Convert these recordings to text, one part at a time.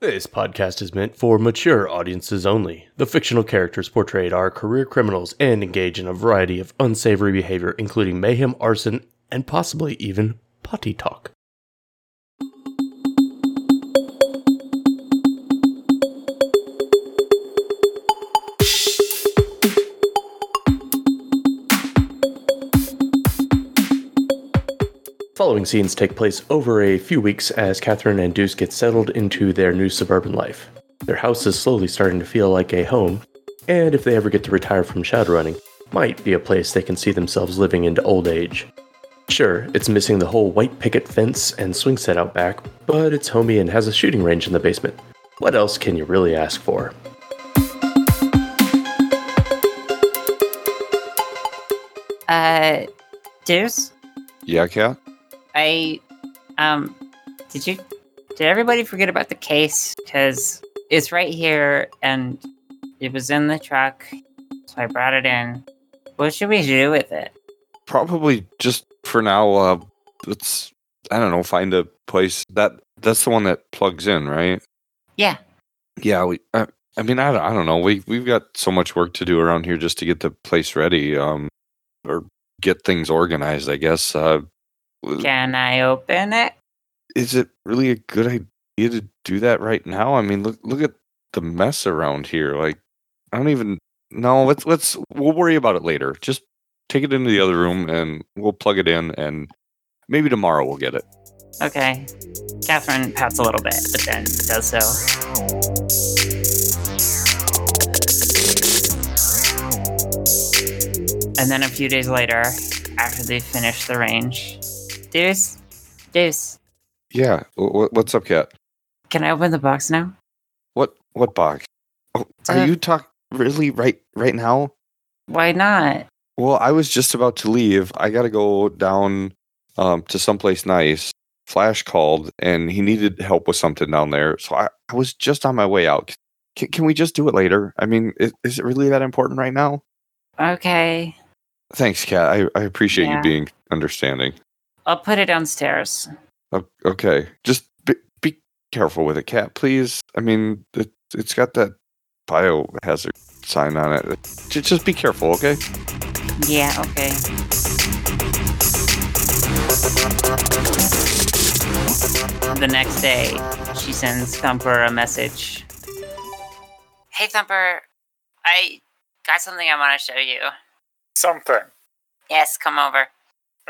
This podcast is meant for mature audiences only. The fictional characters portrayed are career criminals and engage in a variety of unsavory behavior, including mayhem, arson, and possibly even potty talk. Following scenes take place over a few weeks as Catherine and Deuce get settled into their new suburban life. Their house is slowly starting to feel like a home, and if they ever get to retire from shadowrunning, might be a place they can see themselves living into old age. Sure, it's missing the whole white picket fence and swing set out back, but it's homey and has a shooting range in the basement. What else can you really ask for? Uh, Deuce, Yeah, Cat? I, um, did you, did everybody forget about the case? Because it's right here and it was in the truck, so I brought it in. What should we do with it? Probably just for now, uh, let's, I don't know, find a place that, that's the one that plugs in, right? Yeah. Yeah, we, I, I mean, I don't, I don't know. We, we've got so much work to do around here just to get the place ready, um, or get things organized, I guess. Uh, Can I open it? is it really a good idea to do that right now? I mean, look look at the mess around here. Like, I don't even no. Let's let's we'll worry about it later. Just take it into the other room and we'll plug it in, and maybe tomorrow we'll get it. Okay. Catherine pouts a little bit, but then does so. And then a few days later, after they finish the range, Deuce, Deuce, Yeah. What, what's up, Cat? can I open the box now? What what box? Oh, Uh, are you talk really right right now? Why not? Well, I was just about to leave. I got to go down um, to someplace nice. Flash called and he needed help with something down there. So I, I was just on my way out. Can, can we just do it later? I mean, is, is it really that important right now? Okay. Thanks, Kat. I, I appreciate Yeah. you being understanding. I'll put it downstairs. O- Okay. Just be, be careful with it, cat, please. I mean, it, it's got that biohazard sign on it. Just, just be careful, okay? Yeah, okay. The next day, she sends Thumper a message. Hey, Thumper, I got something I want to show you. Something. Yes, come over.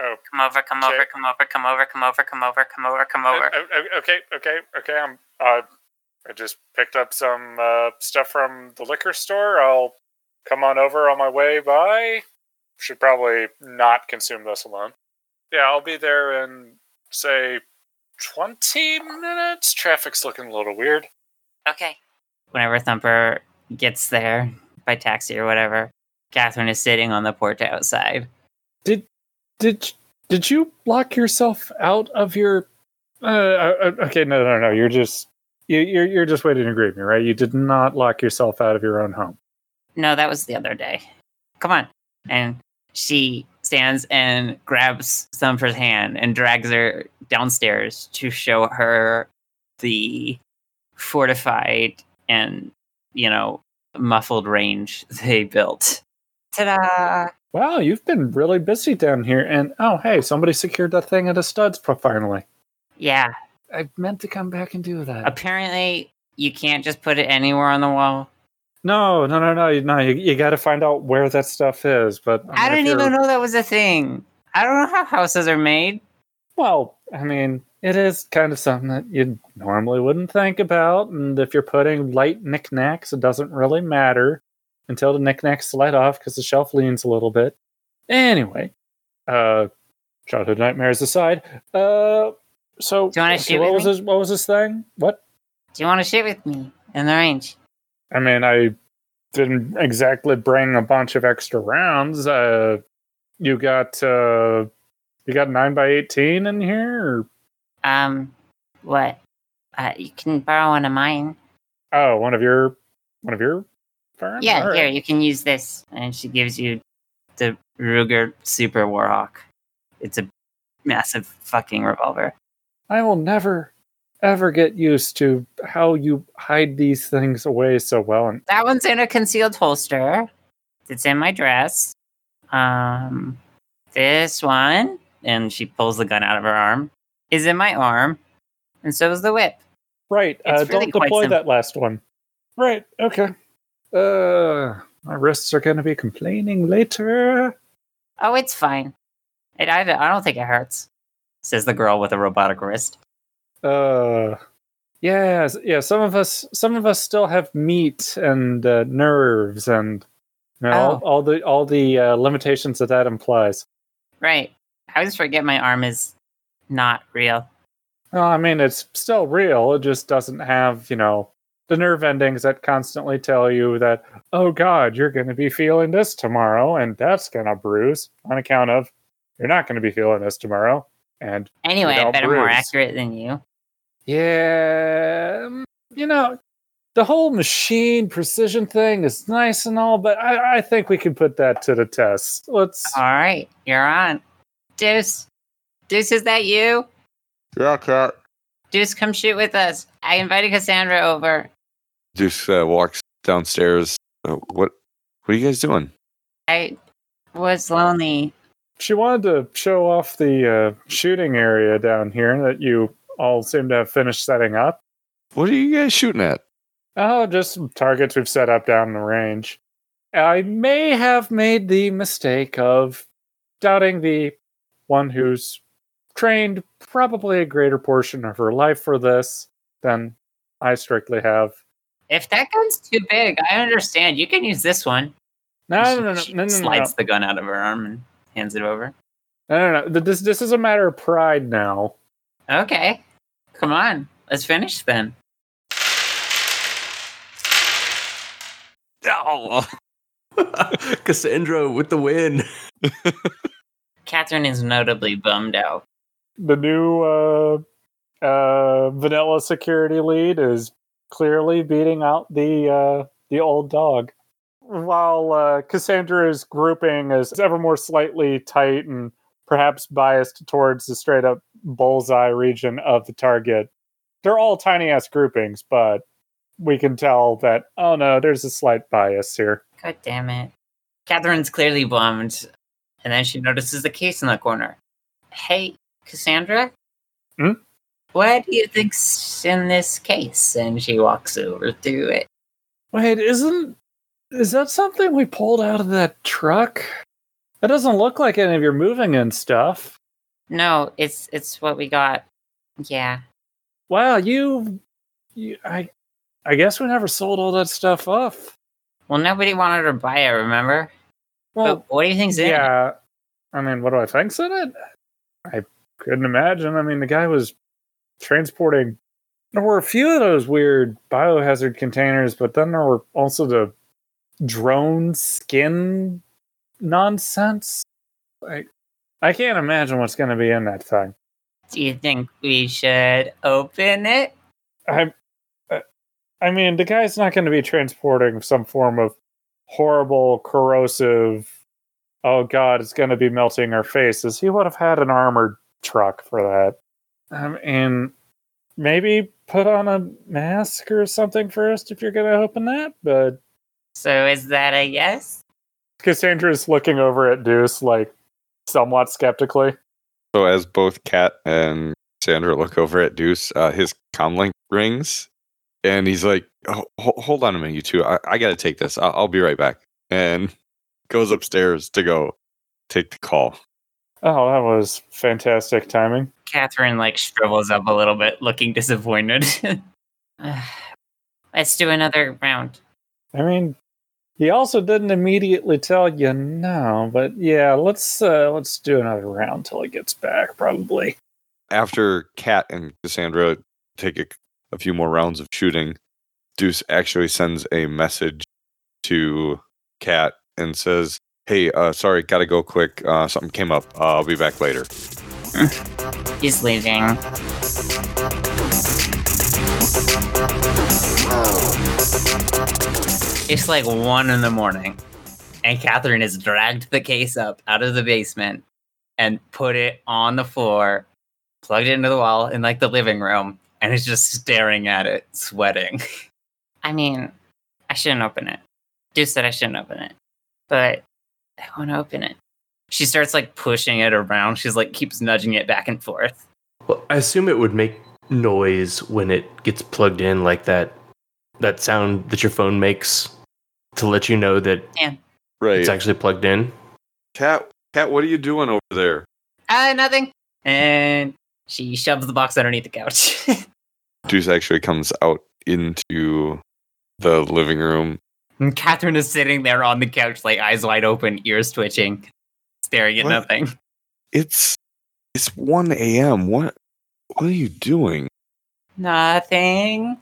Oh. Come over, come Okay. over, come over, come over, come over, come over, come over, come over. Uh, uh, okay, okay, okay. I'm. Uh, I just picked up some uh, stuff from the liquor store. I'll come on over on my way by. Should probably not consume this alone. Yeah, I'll be there in say twenty minutes. Traffic's looking a little weird. Okay. Whenever Thumper gets there by taxi or whatever, Catherine is sitting on the porch outside. Did did did you lock yourself out of your? Uh, uh, okay, no, no, no. You're just you, you're you're just waiting to greet me, right? You did not lock yourself out of your own home. No, that was the other day. Come on. And she stands and grabs Thumper's hand and drags her downstairs to show her the fortified and, you know, muffled range they built. Ta da! Wow, you've been really busy down here. And oh, hey, somebody secured that thing at a studs pro- finally. Yeah, I meant to come back and do that. apparently you can't just put it anywhere on the wall. No, no, no, no, no. You, you got to find out where that stuff is. But I mean, if didn't even know that was a thing. I don't know how houses are made. Well, I mean, it is kind of something that you normally wouldn't think about. And if you're putting light knickknacks, it doesn't really matter until the knickknacks slide off because the shelf leans a little bit. Anyway, uh, childhood nightmares aside, uh, so Do you wanna okay, shoot what was me? this? What was this thing? What? Do you want to shoot with me in the range? I mean, I didn't exactly bring a bunch of extra rounds. Uh, you got uh, you got nine by eighteen in here. Or? Um, what? Uh, you can borrow one of mine. Oh, one of your one of your firearms? Yeah, All here, you can use this. And she gives you the Ruger Super Warhawk. It's a massive fucking revolver. I will never, ever get used to how you hide these things away so well. And That one's in a concealed holster. It's in my dress. Um, this one, and she pulls the gun out of her arm, is in my arm, and so is the whip. right, uh, really don't deploy simple. that last one. Right, okay. Uh, my wrists are going to be complaining later. Oh, it's fine. It, I, I don't think it hurts, says the girl with a robotic wrist. Uh, yeah, yeah. Some of us, some of us still have meat and uh, nerves, and you know, all, Oh. all the all the uh, limitations that that implies. Right. I always forget my arm is not real. Well, I mean, it's still real. It just doesn't have, you know, the nerve endings that constantly tell you that, oh God, you're going to be feeling this tomorrow, and that's going to bruise on account of you're not going to be feeling this tomorrow. And Anyway, I Without bet I'm more accurate than you. yeah, you know, the whole machine precision thing is nice and all, but I, I think we can put that to the test. Let's. All right, you're on. Deuce. Deuce, is that you? Yeah, cat. Deuce, come shoot with us. I invited Cassandra over. Deuce uh, walks downstairs. Uh, what? What are you guys doing? I was lonely. She wanted to show off the uh, shooting area down here that you all seem to have finished setting up. What are you guys shooting at? Oh, just some targets we've set up down the range. I may have made the mistake of doubting the one who's trained probably a greater portion of her life for this than I strictly have. If that gun's too big, I understand. You can use this one. No, no, no, no, no, no, no, no, Slides the gun out of her arm and hands it over. no, no, no. This, this is a matter of pride now. Okay. Come on. Let's finish then. Oh, Cassandra with the win. Catherine is notably bummed out. the new uh, uh, vanilla security lead is clearly beating out the uh, the old dog. While uh, Cassandra's grouping is ever more slightly tight and perhaps biased towards the straight up bullseye region of the target, they're all tiny ass groupings, but we can tell that oh no, there's a slight bias here. God damn it. Catherine's clearly bummed. And then she notices the case in the corner. Hey, Cassandra? Hmm? What do you think's in this case? And she walks over to it. Wait, isn't is that something we pulled out of that truck? That doesn't look like any of your moving and stuff. No, it's it's what we got. Yeah. Wow, you, you, I, I guess we never sold all that stuff off. Well, nobody wanted to buy it, remember? Well, but what do you think's in it? yeah. I mean, what do I think's in it? I couldn't imagine. I mean, the guy was transporting. There were a few of those weird biohazard containers, but then there were also the drone skin nonsense. I, I can't imagine what's going to be in that thing. Do you think we should open it? I, uh, I mean, the guy's not going to be transporting some form of horrible, corrosive. Oh God, it's going to be melting our faces. He would have had an armored truck for that. Um, and maybe put on a mask or something first if you're going to open that. But So is that a yes? Cassandra's looking over at Deuce like somewhat skeptically. So as both Kat and Sandra look over at Deuce, uh, his comlink rings, and he's like, oh, ho- "Hold on a minute, you two. I, I got to take this. I'll, I'll be right back." And goes upstairs to go take the call. Oh, that was fantastic timing. Catherine like shrivels up a little bit, looking disappointed. Let's do another round. I mean, he also didn't immediately tell you no, but yeah, let's uh, let's do another round till he gets back, probably. After Kat and Cassandra take a, a few more rounds of shooting, Deuce actually sends a message to Kat and says, "Hey, uh, sorry, gotta go quick. Uh, something came up. Uh, I'll be back later." He's leaving. It's like one in the morning, and Catherine has dragged the case up out of the basement and put it on the floor, plugged it into the wall in like the living room, and is just staring at it, sweating. I mean, I shouldn't open it. Deuce said I shouldn't open it, but I want to open it. She starts like pushing it around. She's like keeps nudging it back and forth. Well, I assume it would make noise when it gets plugged in, like that that sound that your phone makes to let you know that Right. it's actually plugged in. Cat, cat, what are you doing over there? Ah, nothing. And she shoves the box underneath the couch. Deuce actually comes out into the living room. And Catherine is sitting there on the couch, like eyes wide open, ears twitching, staring at What? nothing. It's it's one a.m. What what are you doing? Nothing.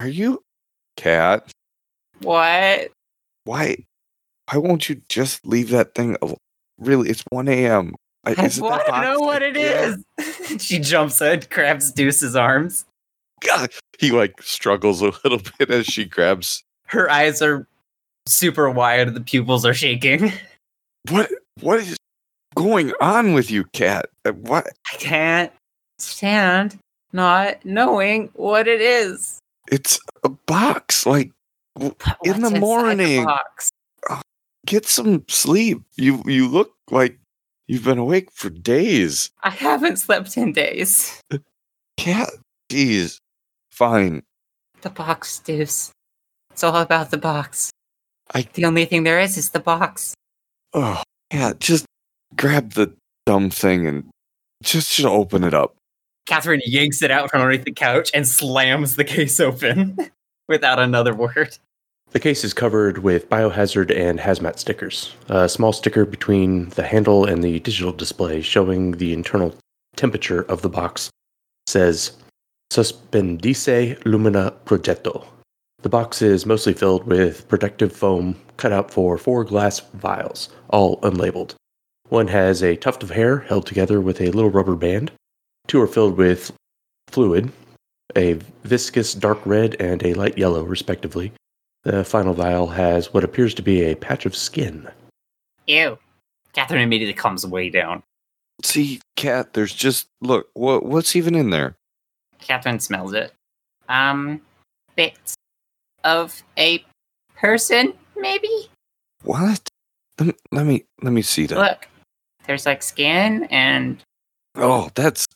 Are you, cat? What? Why why won't you just leave that thing? al- Really, it's one a.m. I, I isn't want to know what like- it Yeah. is. she jumps in, grabs Deuce's arms. God, he like struggles a little bit as she grabs. Her eyes are super wide. The pupils are shaking. What what is going on with you, cat? Uh, What? I can't stand not knowing what it is. It's a box. Like, In the morning. box? get some sleep. You you look like you've been awake for days. I haven't slept in days. Cat, jeez. Fine. The box, Deuce. It's all about the box. I- The only thing there is is the box. Oh, yeah. Just grab the dumb thing and just should open it up. Catherine yanks it out from underneath the couch and slams the case open without another word. The case is covered with biohazard and hazmat stickers. A small sticker between the handle and the digital display showing the internal temperature of the box says Suspendice Lumina Progetto. The box is mostly filled with protective foam cut out for four glass vials, all unlabeled. One has a tuft of hair held together with a little rubber band. Two are filled with fluid, a viscous dark red and a light yellow, respectively. The final vial has what appears to be a patch of skin. Ew. Catherine immediately comes way down. See, cat, there's just look, what what's even in there? Catherine smells it. Um, bits of a person, maybe? What? Let me let me, let me see that. Look, there's like skin and Oh, that's